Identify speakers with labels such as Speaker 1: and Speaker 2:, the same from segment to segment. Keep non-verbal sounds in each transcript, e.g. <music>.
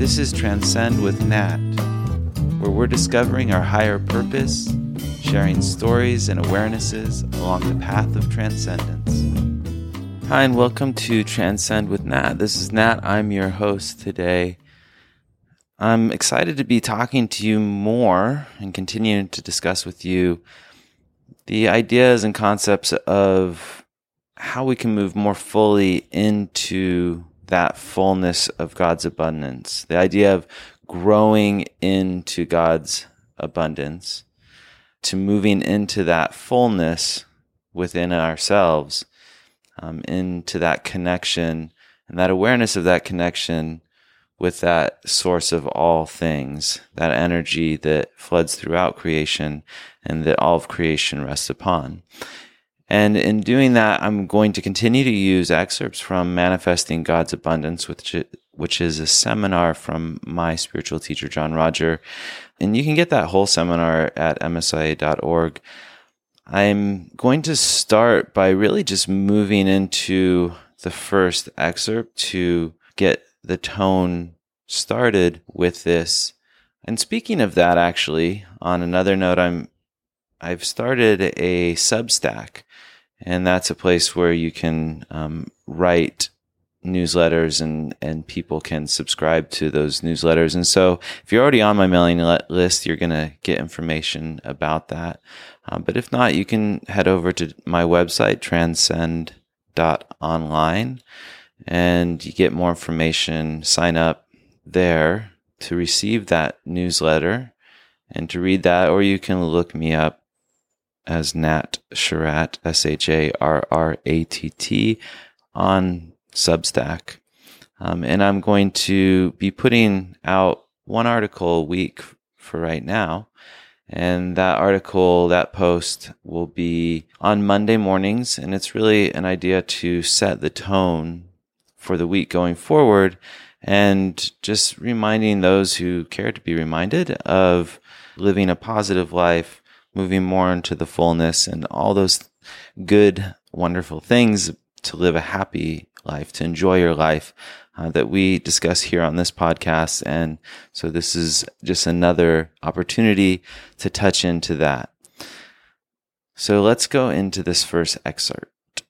Speaker 1: This is Transcend with Nat, where we're discovering our higher purpose, sharing stories and awarenesses along the path of transcendence. Hi, and welcome to Transcend with Nat. This is Nat. I'm your host today. I'm excited to be talking to you more and continuing to discuss with you the ideas and concepts of how we can move more fully into that fullness of God's abundance. The idea of growing into God's abundance, to moving into that fullness within ourselves, um, into that connection and that awareness of that connection with that source of all things, that energy that floods throughout creation and that all of creation rests upon. And in doing that, I'm going to continue to use excerpts from Manifesting God's Abundance, which, which is a seminar from my spiritual teacher, John Roger. And you can get that whole seminar at msia.org. I'm going to start by really just moving into the first excerpt to get the tone started with this. And speaking of that, actually, on another note, I'm I've started a Substack, and that's a place where you can um, write newsletters and and people can subscribe to those newsletters. And so, if you're already on my mailing list, you're going to get information about that. Um, but if not, you can head over to my website transcend.online and you get more information. Sign up there to receive that newsletter and to read that, or you can look me up as Nat Sharratt, S H A R R A T T, on Substack. Um, and I'm going to be putting out one article a week for right now. And that article, that post will be on Monday mornings. And it's really an idea to set the tone for the week going forward and just reminding those who care to be reminded of living a positive life moving more into the fullness and all those good, wonderful things to live a happy life, to enjoy your life uh, that we discuss here on this podcast. And so this is just another opportunity to touch into that. So let's go into this first excerpt.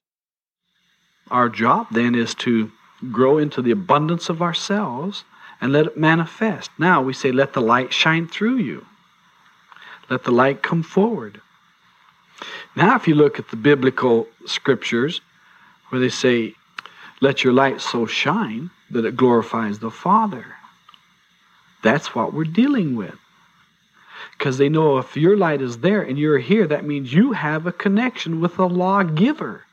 Speaker 2: Our job then is to grow into the abundance of ourselves and let it manifest. Now we say, let the light shine through you. Let the light come forward. Now, if you look at the biblical scriptures where they say, Let your light so shine that it glorifies the Father, that's what we're dealing with. Because they know if your light is there and you're here, that means you have a connection with the lawgiver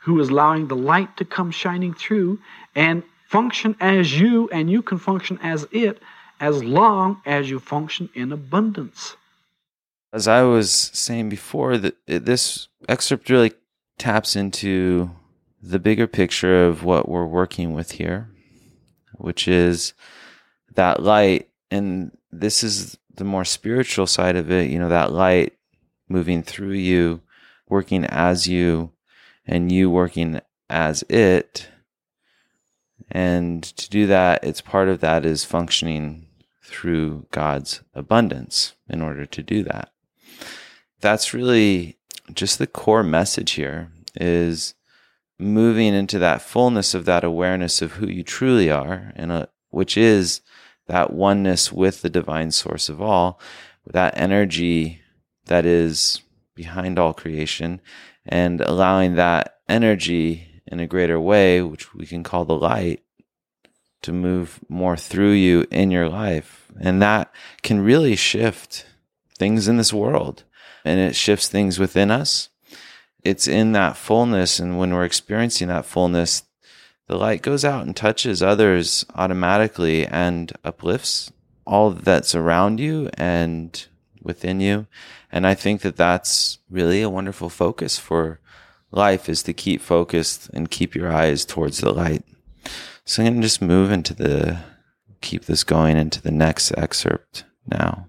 Speaker 2: who is allowing the light to come shining through and function as you, and you can function as it as long as you function in abundance
Speaker 1: as I was saying before, that this excerpt really taps into the bigger picture of what we're working with here, which is that light. And this is the more spiritual side of it, you know, that light moving through you, working as you, and you working as it. And to do that, it's part of that is functioning through God's abundance in order to do that that's really just the core message here is moving into that fullness of that awareness of who you truly are and uh, which is that oneness with the divine source of all that energy that is behind all creation and allowing that energy in a greater way which we can call the light to move more through you in your life. And that can really shift things in this world and it shifts things within us. It's in that fullness. And when we're experiencing that fullness, the light goes out and touches others automatically and uplifts all that's around you and within you. And I think that that's really a wonderful focus for life is to keep focused and keep your eyes towards the light. So I'm going to just move into the, keep this going into the next excerpt now.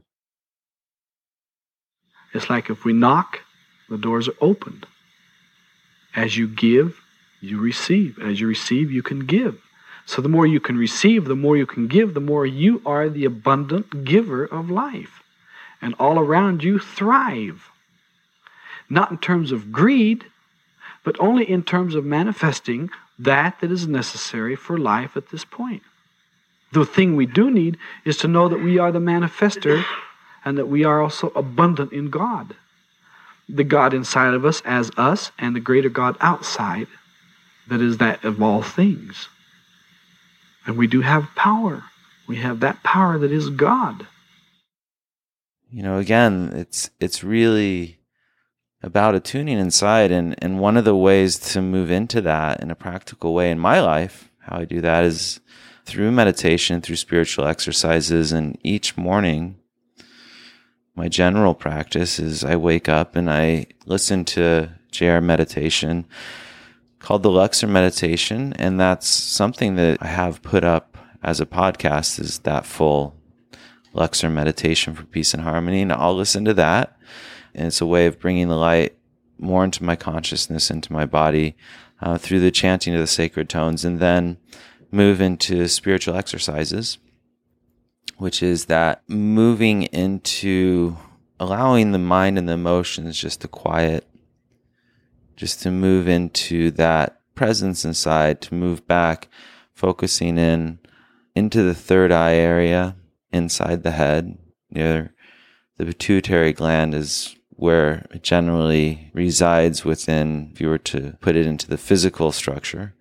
Speaker 2: It's like if we knock, the doors are opened. As you give, you receive. As you receive, you can give. So the more you can receive, the more you can give, the more you are the abundant giver of life. And all around you thrive. Not in terms of greed, but only in terms of manifesting that that is necessary for life at this point. The thing we do need is to know that we are the manifester and that we are also abundant in God. The God inside of us as us and the greater God outside that is that of all things. And we do have power. We have that power that is God.
Speaker 1: You know, again, it's it's really about attuning inside and and one of the ways to move into that in a practical way in my life, how I do that is through meditation, through spiritual exercises and each morning my general practice is I wake up and I listen to JR meditation called the Luxor Meditation, and that's something that I have put up as a podcast. Is that full Luxor Meditation for Peace and Harmony? And I'll listen to that, and it's a way of bringing the light more into my consciousness, into my body, uh, through the chanting of the sacred tones, and then move into spiritual exercises, which is that moving into allowing the mind and the emotions just to quiet just to move into that presence inside, to move back, focusing in into the third eye area inside the head. Near the pituitary gland is where it generally resides within, if you were to put it into the physical structure.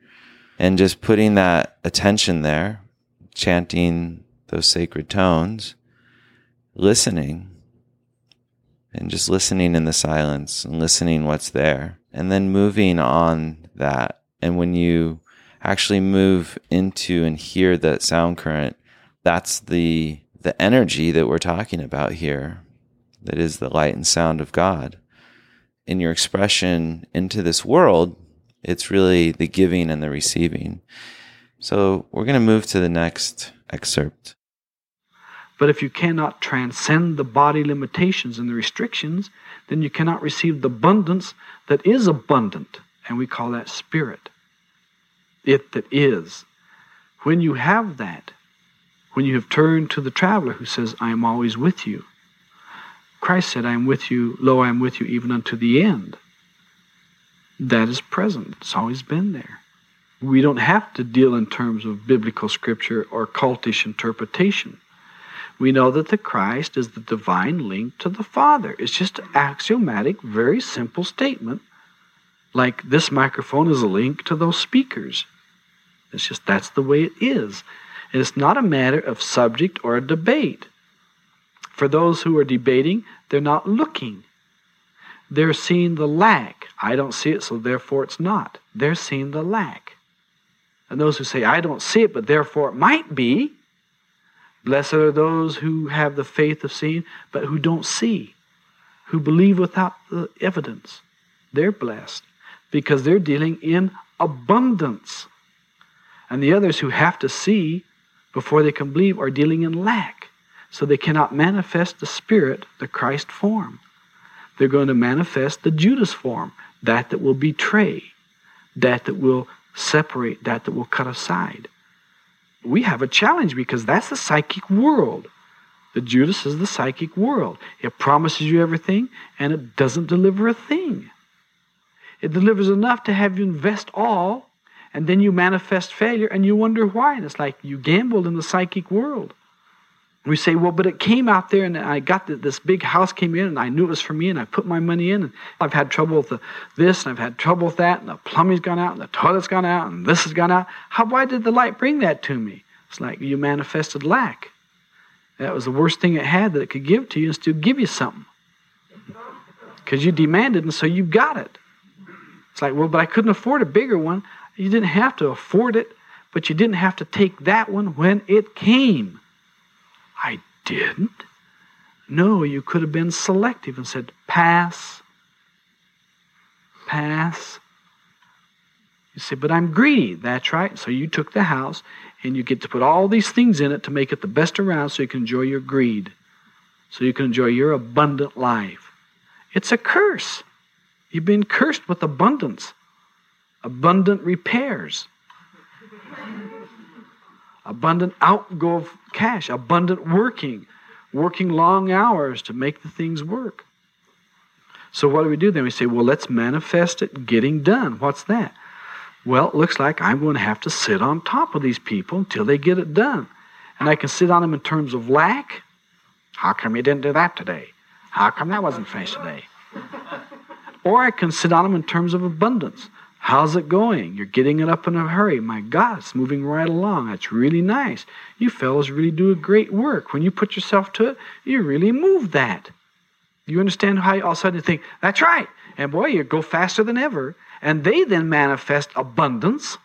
Speaker 1: And just putting that attention there, chanting those sacred tones, listening, and just listening in the silence and listening what's there and then moving on that. And when you actually move into and hear that sound current, that's the the energy that we're talking about here. That is the light and sound of God. In your expression into this world, it's really the giving and the receiving. So we're going to move to the next excerpt.
Speaker 2: But if you cannot transcend the body limitations and the restrictions, then you cannot receive the abundance that is abundant. And we call that spirit. It that is. When you have that, when you have turned to the traveler who says, I am always with you, Christ said, I am with you, lo, I am with you even unto the end. That is present. It's always been there. We don't have to deal in terms of biblical scripture or cultish interpretation we know that the Christ is the divine link to the Father. It's just an axiomatic, very simple statement. Like this microphone is a link to those speakers. It's just that's the way it is. And it's not a matter of subject or a debate. For those who are debating, they're not looking. They're seeing the lack. I don't see it, so therefore it's not. They're seeing the lack. And those who say, I don't see it, but therefore it might be, Blessed are those who have the faith of seeing, but who don't see, who believe without the evidence. They're blessed because they're dealing in abundance. And the others who have to see before they can believe are dealing in lack. So they cannot manifest the Spirit, the Christ form. They're going to manifest the Judas form, that that will betray, that that will separate, that that will cut aside we have a challenge because that's the psychic world. The Judas is the psychic world. It promises you everything and it doesn't deliver a thing. It delivers enough to have you invest all and then you manifest failure and you wonder why. And it's like you gambled in the psychic world. We say, well, but it came out there and I got the, this big house came in and I knew it was for me and I put my money in and I've had trouble with the, this and I've had trouble with that and the plumbing's gone out and the toilet's gone out and this has gone out. How, why did the light bring that to me? It's like you manifested lack. That was the worst thing it had that it could give to you and still give you something. Because you demanded and so you got it. It's like, well, but I couldn't afford a bigger one. You didn't have to afford it, but you didn't have to take that one when it came. I didn't. No, you could have been selective and said, pass, pass. You say, but I'm greedy. That's right. So you took the house and you get to put all these things in it to make it the best around so you can enjoy your greed, so you can enjoy your abundant life. It's a curse. You've been cursed with abundance, abundant repairs. Abundant outgo of cash, abundant working, working long hours to make the things work. So what do we do then? We say, well, let's manifest it getting done. What's that? Well, it looks like I'm going to have to sit on top of these people until they get it done. And I can sit on them in terms of lack. How come you didn't do that today? How come that wasn't finished today? <laughs> or I can sit on them in terms of abundance. How's it going? You're getting it up in a hurry. My God, it's moving right along. That's really nice. You fellows really do a great work. When you put yourself to it, you really move that. You understand how you all of a sudden you think, that's right. And boy, you go faster than ever. And they then manifest abundance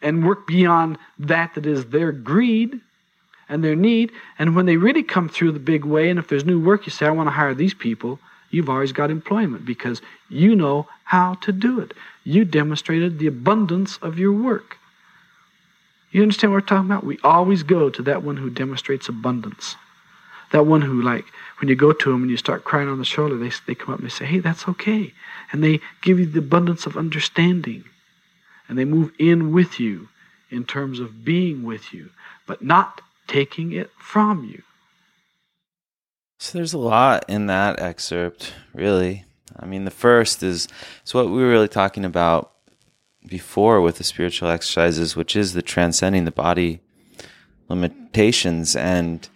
Speaker 2: and work beyond that that is their greed and their need. And when they really come through the big way, and if there's new work, you say, I want to hire these people, you've always got employment because you know how to do it. You demonstrated the abundance of your work. You understand what we're talking about? We always go to that one who demonstrates abundance. That one who, like, when you go to them and you start crying on the shoulder, they, they come up and they say, Hey, that's okay. And they give you the abundance of understanding. And they move in with you in terms of being with you, but not taking it from you.
Speaker 1: So there's a lot in that excerpt, really. I mean, the first is it's what we were really talking about before with the spiritual exercises, which is the transcending the body limitations and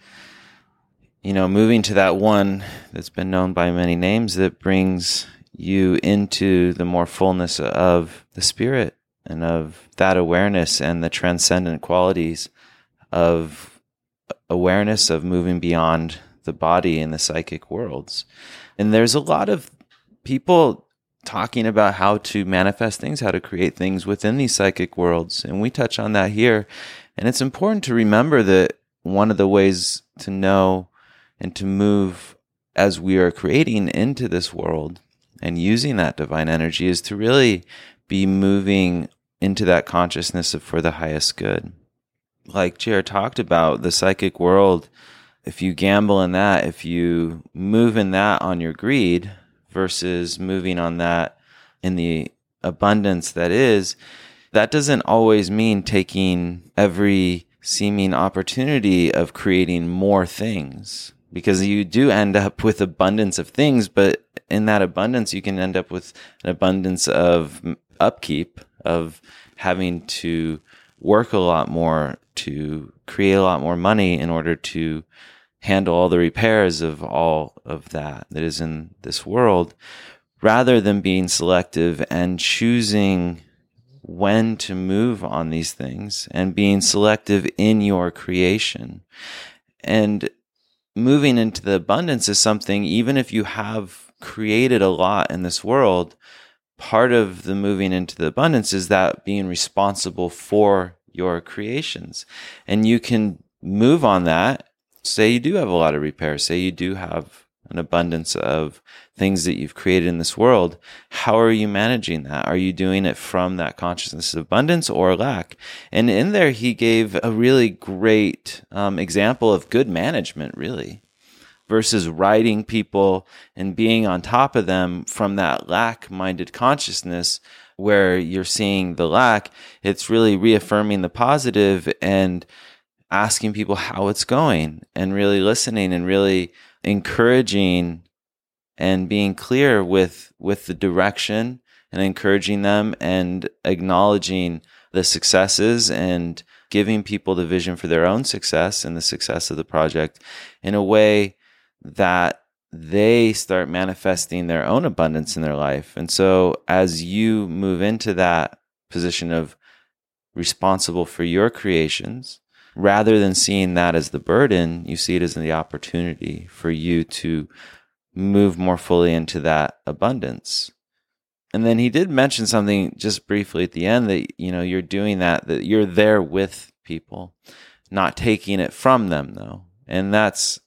Speaker 1: you know, moving to that one that's been known by many names that brings you into the more fullness of the spirit and of that awareness and the transcendent qualities of awareness of moving beyond the body and the psychic worlds. And there's a lot of people talking about how to manifest things, how to create things within these psychic worlds. And we touch on that here. And it's important to remember that one of the ways to know and to move as we are creating into this world and using that divine energy is to really be moving into that consciousness of for the highest good. Like JR talked about, the psychic world, if you gamble in that, if you move in that on your greed versus moving on that in the abundance that is, that doesn't always mean taking every seeming opportunity of creating more things because you do end up with abundance of things, but in that abundance, you can end up with an abundance of upkeep, of having to work a lot more to create a lot more money in order to handle all the repairs of all of that that is in this world rather than being selective and choosing when to move on these things and being selective in your creation. And moving into the abundance is something, even if you have created a lot in this world, part of the moving into the abundance is that being responsible for your creations. And you can move on that. Say you do have a lot of repairs. Say you do have an abundance of things that you've created in this world. How are you managing that? Are you doing it from that consciousness of abundance or lack? And in there, he gave a really great um, example of good management, really, versus riding people and being on top of them from that lack minded consciousness where you're seeing the lack. It's really reaffirming the positive and asking people how it's going and really listening and really encouraging and being clear with with the direction and encouraging them and acknowledging the successes and giving people the vision for their own success and the success of the project in a way that they start manifesting their own abundance in their life. And so as you move into that position of responsible for your creations, rather than seeing that as the burden, you see it as the opportunity for you to move more fully into that abundance. And then he did mention something just briefly at the end that, you know, you're doing that, that you're there with people, not taking it from them though. And that's,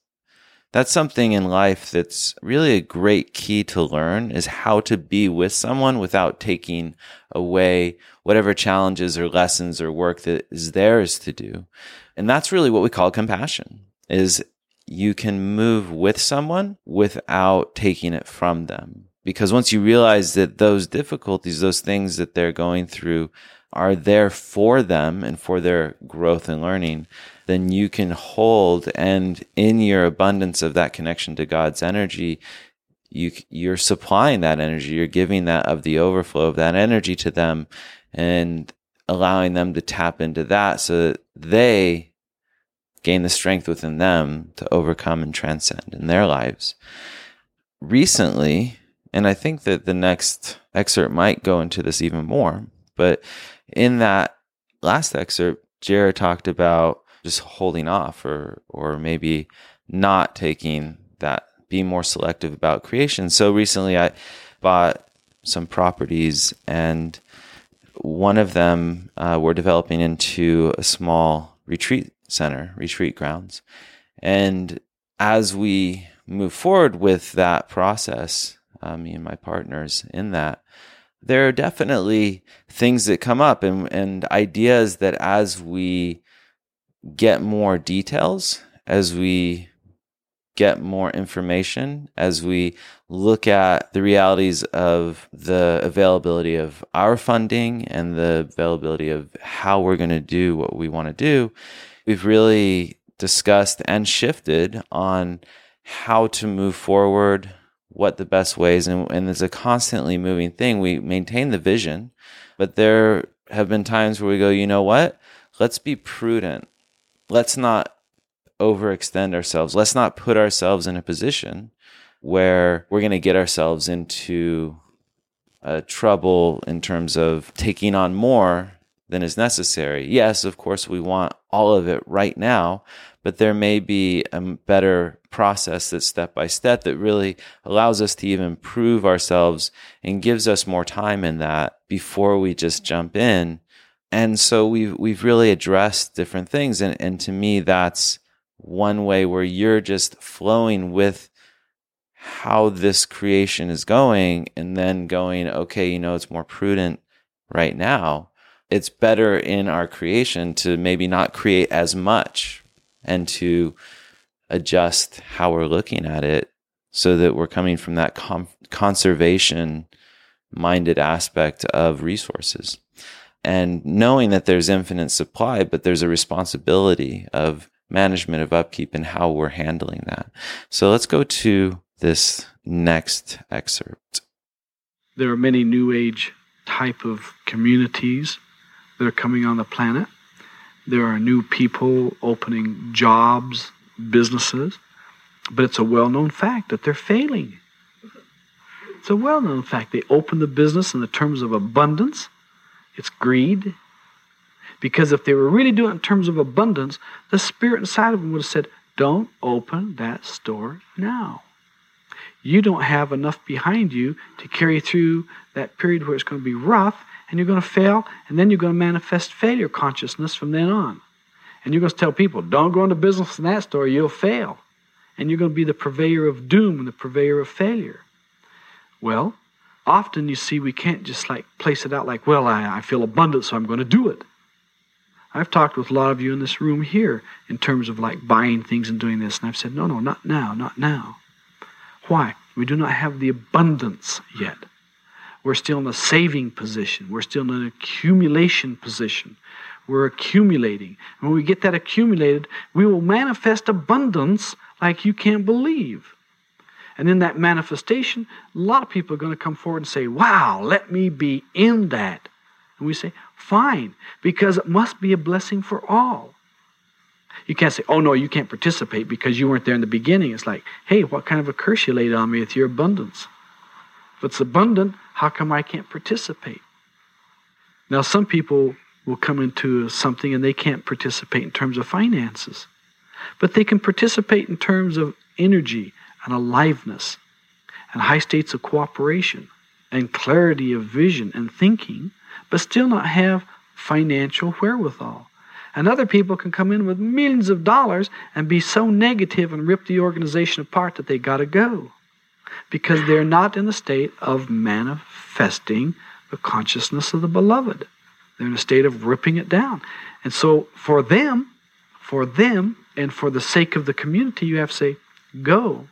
Speaker 1: that's something in life that's really a great key to learn is how to be with someone without taking away whatever challenges or lessons or work that is theirs to do. And that's really what we call compassion is you can move with someone without taking it from them. Because once you realize that those difficulties, those things that they're going through are there for them and for their growth and learning, then you can hold and in your abundance of that connection to God's energy, you you're supplying that energy, you're giving that of the overflow of that energy to them and allowing them to tap into that so that they gain the strength within them to overcome and transcend in their lives. Recently, and I think that the next excerpt might go into this even more, but in that last excerpt, JR talked about just holding off or or maybe not taking that be more selective about creation. So recently I bought some properties and one of them uh, we're developing into a small retreat center, retreat grounds. And as we move forward with that process, uh, me and my partners in that, there are definitely things that come up and, and ideas that as we get more details, as we get more information, as we look at the realities of the availability of our funding and the availability of how we're going to do what we want to do, we've really discussed and shifted on how to move forward, what the best ways, and, and it's a constantly moving thing. We maintain the vision, but there have been times where we go, you know what? Let's be prudent. Let's not overextend ourselves. Let's not put ourselves in a position where we're going to get ourselves into uh, trouble in terms of taking on more than is necessary. Yes, of course, we want all of it right now, but there may be a better process that's step by step that really allows us to even prove ourselves and gives us more time in that before we just jump in. And so we've we've really addressed different things. And, and to me, that's one way where you're just flowing with how this creation is going and then going, okay, you know, it's more prudent right now. It's better in our creation to maybe not create as much and to adjust how we're looking at it so that we're coming from that com- conservation minded aspect of resources. And knowing that there's infinite supply but there's a responsibility of management of upkeep and how we're handling that so let's go to this next excerpt
Speaker 2: there are many new age type of communities that are coming on the planet. There are new people opening jobs, businesses, but it's a well known fact that they're failing. It's a well known fact. They open the business in the terms of abundance, it's greed. Because if they were really doing it in terms of abundance, the spirit inside of them would have said, Don't open that store now. You don't have enough behind you to carry through that period where it's going to be rough and you're going to fail, and then you're going to manifest failure consciousness from then on. And you're going to tell people, don't go into business in that store, you'll fail. And you're going to be the purveyor of doom and the purveyor of failure. Well, often you see we can't just like place it out like, well, I, I feel abundant, so I'm going to do it. I've talked with a lot of you in this room here in terms of like buying things and doing this, and I've said, no, no, not now, not now. Why? We do not have the abundance yet. We're still in a saving position. We're still in an accumulation position. We're accumulating. And when we get that accumulated, we will manifest abundance like you can't believe. And in that manifestation, a lot of people are going to come forward and say, Wow, let me be in that. And we say, Fine, because it must be a blessing for all. You can't say, Oh, no, you can't participate because you weren't there in the beginning. It's like, Hey, what kind of a curse you laid on me with your abundance? If it's abundant, how come I can't participate? Now, some people will come into something and they can't participate in terms of finances, but they can participate in terms of energy and aliveness and high states of cooperation and clarity of vision and thinking, but still not have financial wherewithal. And other people can come in with millions of dollars and be so negative and rip the organization apart that they got to go because they're not in the state of manifesting the consciousness of the beloved. They're in a state of ripping it down. And so for them, for them, and for the sake of the community, you have to say, go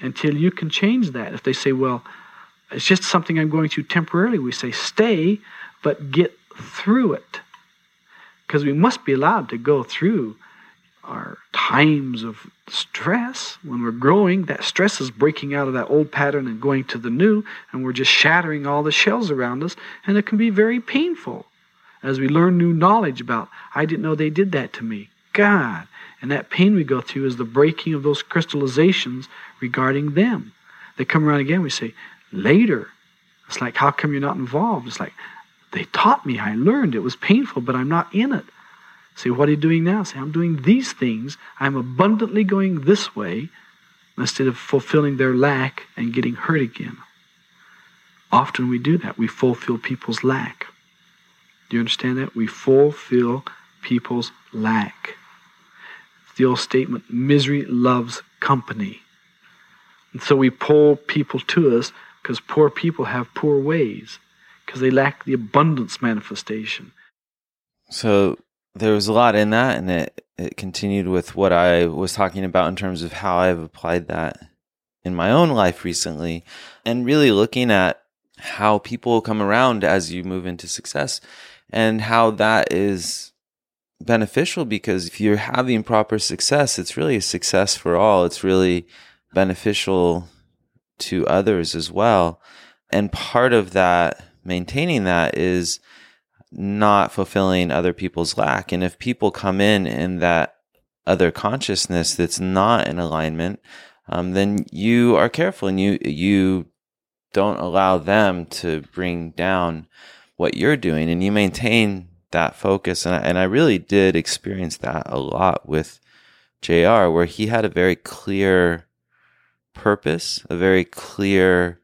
Speaker 2: until you can change that. If they say, well, it's just something I'm going through temporarily, we say, stay, but get through it. Because we must be allowed to go through our times of stress. When we're growing, that stress is breaking out of that old pattern and going to the new, and we're just shattering all the shells around us, and it can be very painful as we learn new knowledge about, I didn't know they did that to me. God. And that pain we go through is the breaking of those crystallizations regarding them. They come around again, we say, later. It's like, how come you're not involved? It's like, they taught me, I learned. It was painful, but I'm not in it. Say, what are you doing now? Say, I'm doing these things. I'm abundantly going this way instead of fulfilling their lack and getting hurt again. Often we do that. We fulfill people's lack. Do you understand that? We fulfill people's lack. It's the old statement misery loves company. And so we pull people to us because poor people have poor ways because they lack the abundance manifestation.
Speaker 1: So there was a lot in that, and it, it continued with what I was talking about in terms of how I've applied that in my own life recently, and really looking at how people come around as you move into success and how that is beneficial because if you're having proper success, it's really a success for all. It's really beneficial to others as well. And part of that, maintaining that, is not fulfilling other people's lack. And if people come in in that other consciousness that's not in alignment, um, then you are careful and you you don't allow them to bring down what you're doing, and you maintain that focus. And I, and I really did experience that a lot with JR, where he had a very clear purpose, a very clear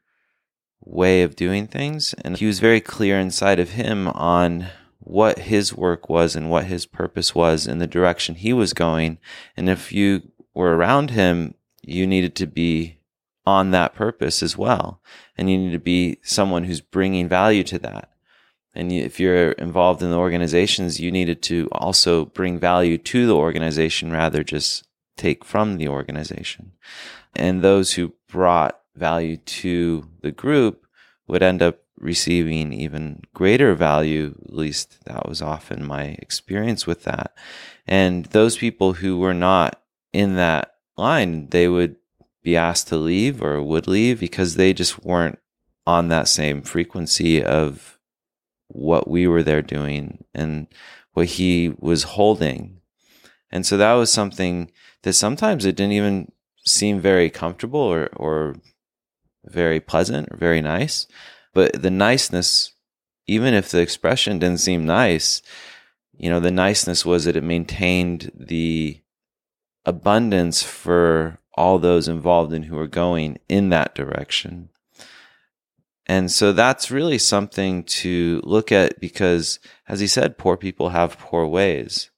Speaker 1: way of doing things. And he was very clear inside of him on what his work was and what his purpose was in the direction he was going. And if you were around him, you needed to be on that purpose as well. And you need to be someone who's bringing value to that. And if you're involved in the organizations, you needed to also bring value to the organization rather just take from the organization. And those who brought value to the group would end up receiving even greater value. At least that was often my experience with that. And those people who were not in that line, they would be asked to leave or would leave because they just weren't on that same frequency of what we were there doing and what he was holding. And so that was something that sometimes it didn't even seem very comfortable or, or very pleasant very nice. But the niceness, even if the expression didn't seem nice, you know, the niceness was that it maintained the abundance for all those involved and who are going in that direction. And so that's really something to look at because, as he said, poor people have poor ways.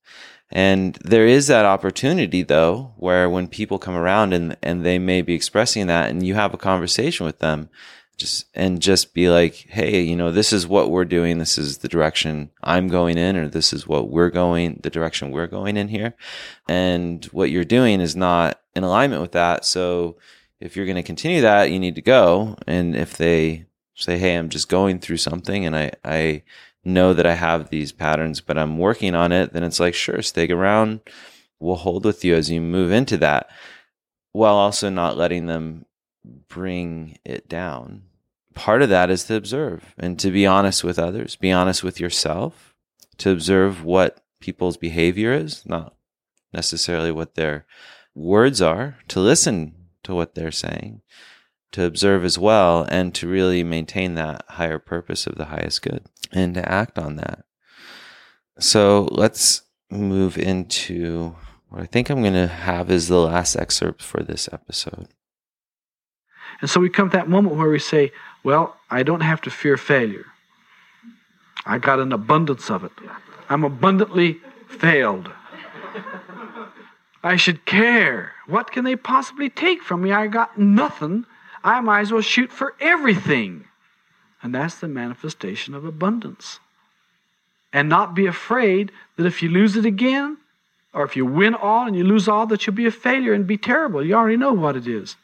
Speaker 1: And there is that opportunity though, where when people come around and, and they may be expressing that and you have a conversation with them, just, and just be like, Hey, you know, this is what we're doing. This is the direction I'm going in, or this is what we're going, the direction we're going in here. And what you're doing is not in alignment with that. So if you're going to continue that, you need to go. And if they say, Hey, I'm just going through something and I, I know that I have these patterns, but I'm working on it, then it's like, sure, stick around. We'll hold with you as you move into that while also not letting them bring it down. Part of that is to observe and to be honest with others, be honest with yourself, to observe what people's behavior is, not necessarily what their words are, to listen to what they're saying, to observe as well, and to really maintain that higher purpose of the highest good and to act on that. So let's move into what I think I'm going to have is the last excerpt for this episode.
Speaker 2: And so we come to that moment where we say, Well, I don't have to fear failure. I got an abundance of it. I'm abundantly failed. I should care. What can they possibly take from me? I got nothing. I might as well shoot for everything. And that's the manifestation of abundance. And not be afraid that if you lose it again, or if you win all and you lose all, that you'll be a failure and be terrible. You already know what it is.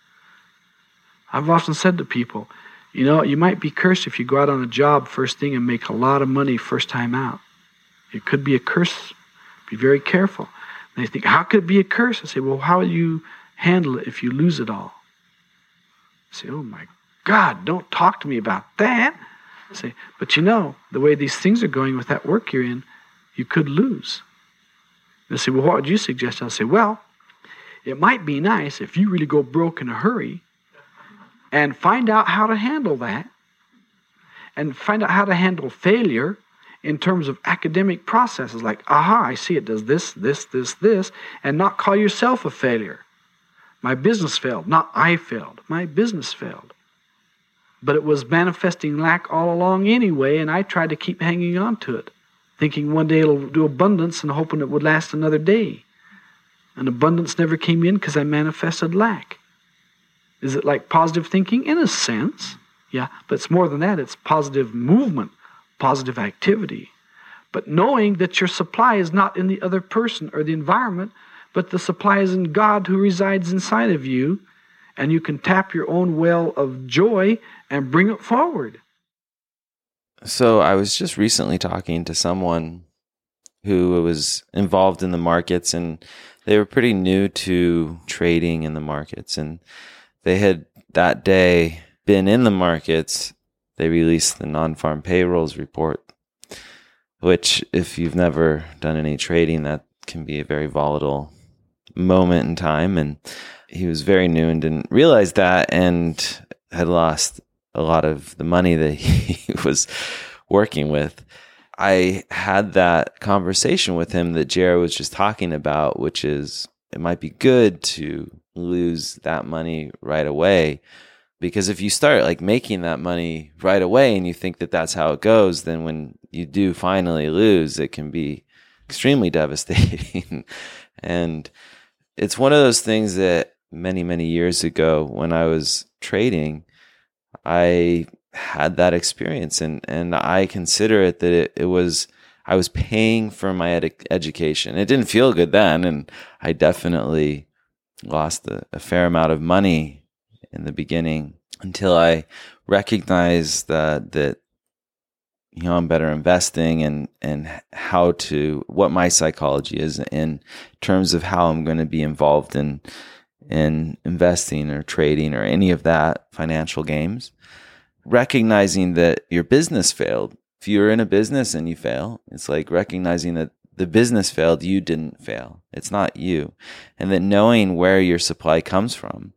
Speaker 2: I've often said to people, You know, you might be cursed if you go out on a job first thing and make a lot of money first time out. It could be a curse. Be very careful. And they think, how could it be a curse? I say, well, how will you handle it if you lose it all? Say, oh my God, don't talk to me about that. I say, but you know, the way these things are going with that work you're in, you could lose. They say, well, what would you suggest? I'll say, well, it might be nice if you really go broke in a hurry and find out how to handle that and find out how to handle failure in terms of academic processes like, aha, I see it does this, this, this, this, and not call yourself a failure. My business failed, not I failed. My business failed. But it was manifesting lack all along anyway, and I tried to keep hanging on to it, thinking one day it'll do abundance and hoping it would last another day. And abundance never came in because I manifested lack. Is it like positive thinking? In a sense, yeah, but it's more than that. It's positive movement, positive activity. But knowing that your supply is not in the other person or the environment, but the supply is in God who resides inside of you, and you can tap your own well of joy and bring it forward.
Speaker 1: So I was just recently talking to someone who was involved in the markets and they were pretty new to trading in the markets and they had that day been in the markets. They released the non-farm payrolls report, which if you've never done any trading, that can be a very volatile moment in time. And he was very new and didn't realize that and had lost a lot of the money that <laughs> he was working with. I had that conversation with him that JR was just talking about, which is it might be good to lose that money right away. Because if you start like making that money right away and you think that that's how it goes, then when you do finally lose, it can be extremely <laughs> devastating. and it's one of those things that many, many years ago when I was trading, I had that experience and, and I consider it that it, it was, I was paying for my ed- education. It didn't feel good then. And I definitely lost a, a fair amount of money in the beginning until I recognized that, that, you know, I'm better investing and, and how to, what my psychology is in terms of how I'm going to be involved in, in investing or trading or any of that financial games recognizing that your business failed. If you're in a business and you fail, it's like recognizing that the business failed, you didn't fail. It's not you. And then knowing where your supply comes from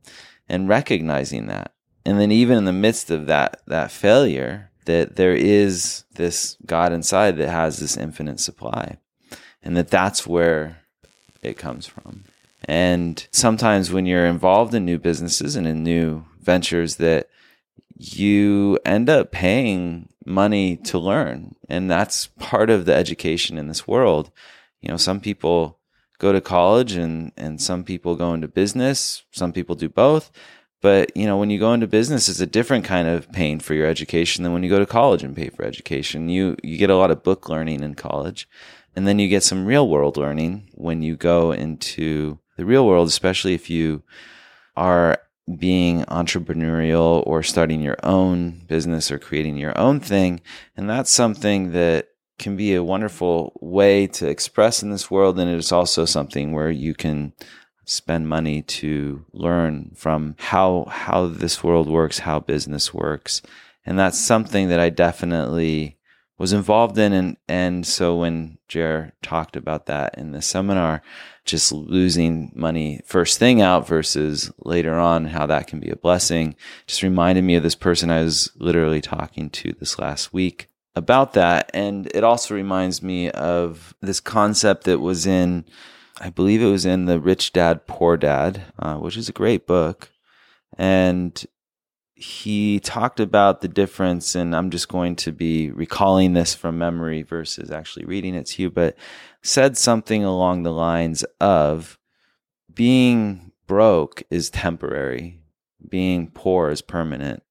Speaker 1: and recognizing that. And then even in the midst of that, that failure, that there is this God inside that has this infinite supply and that that's where it comes from. And sometimes when you're involved in new businesses and in new ventures that you end up paying money to learn. And that's part of the education in this world. You know, some people go to college and, and some people go into business. Some people do both. But, you know, when you go into business, it's a different kind of pain for your education than when you go to college and pay for education. You, you get a lot of book learning in college. And then you get some real world learning when you go into the real world, especially if you are being entrepreneurial or starting your own business or creating your own thing. And that's something that can be a wonderful way to express in this world. And it is also something where you can spend money to learn from how, how this world works, how business works. And that's something that I definitely was involved in. And, and so when JR talked about that in the seminar, just losing money first thing out versus later on, how that can be a blessing, just reminded me of this person I was literally talking to this last week about that. And it also reminds me of this concept that was in, I believe it was in the Rich Dad Poor Dad, uh, which is a great book. And he talked about the difference, and I'm just going to be recalling this from memory versus actually reading it to you, but said something along the lines of being broke is temporary, being poor is permanent.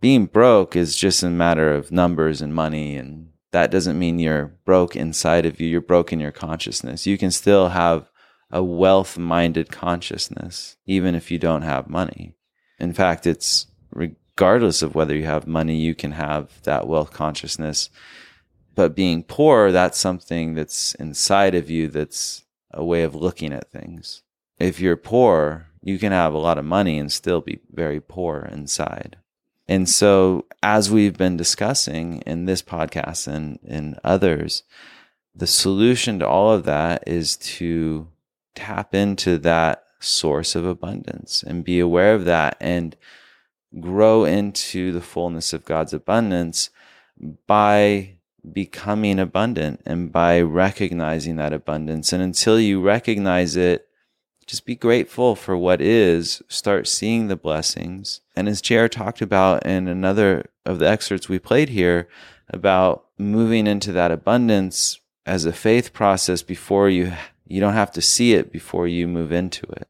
Speaker 1: Being broke is just a matter of numbers and money, and that doesn't mean you're broke inside of you, you're broke in your consciousness. You can still have a wealth minded consciousness, even if you don't have money. In fact, it's regardless of whether you have money, you can have that wealth consciousness. But being poor, that's something that's inside of you that's a way of looking at things. If you're poor, you can have a lot of money and still be very poor inside. And so, as we've been discussing in this podcast and in others, the solution to all of that is to tap into that source of abundance and be aware of that and grow into the fullness of God's abundance by becoming abundant and by recognizing that abundance. And until you recognize it, just be grateful for what is, start seeing the blessings. And as JR talked about in another of the excerpts we played here about moving into that abundance as a faith process before you you don't have to see it before you move into it.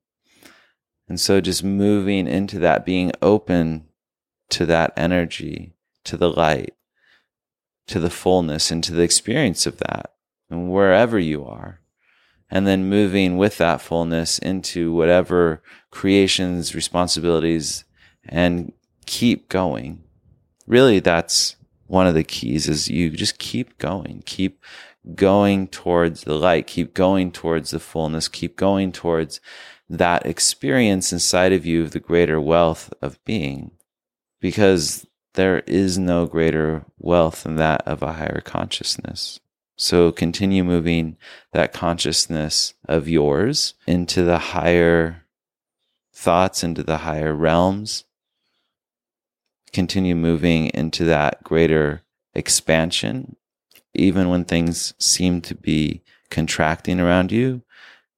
Speaker 1: And so just moving into that, being open to that energy, to the light, to the fullness, and to the experience of that, and wherever you are. And then moving with that fullness into whatever creations, responsibilities, and keep going. Really, that's one of the keys is you just keep going, keep going towards the light, keep going towards the fullness, keep going towards that experience inside of you of the greater wealth of being. Because there is no greater wealth than that of a higher consciousness. So continue moving that consciousness of yours into the higher thoughts, into the higher realms. Continue moving into that greater expansion even when things seem to be contracting around you,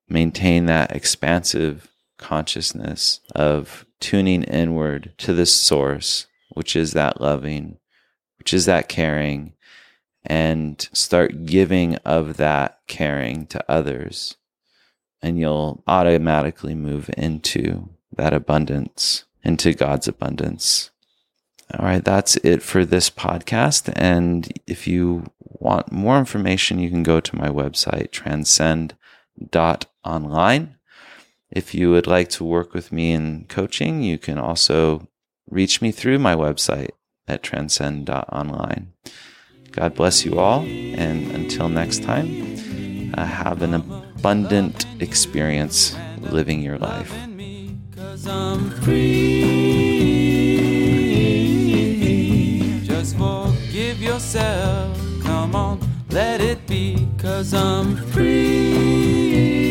Speaker 1: maintain that expansive consciousness of tuning inward to the source, which is that loving, which is that caring, and start giving of that caring to others. And you'll automatically move into that abundance, into God's abundance. All right, that's it for this podcast. And if you want more information, you can go to my website, transcend.online. If you would like to work with me in coaching, you can also reach me through my website at transcend.online. God bless you all. And until next time, uh, have an abundant experience living your life. Forgive yourself. Come on, let it be, cause I'm free.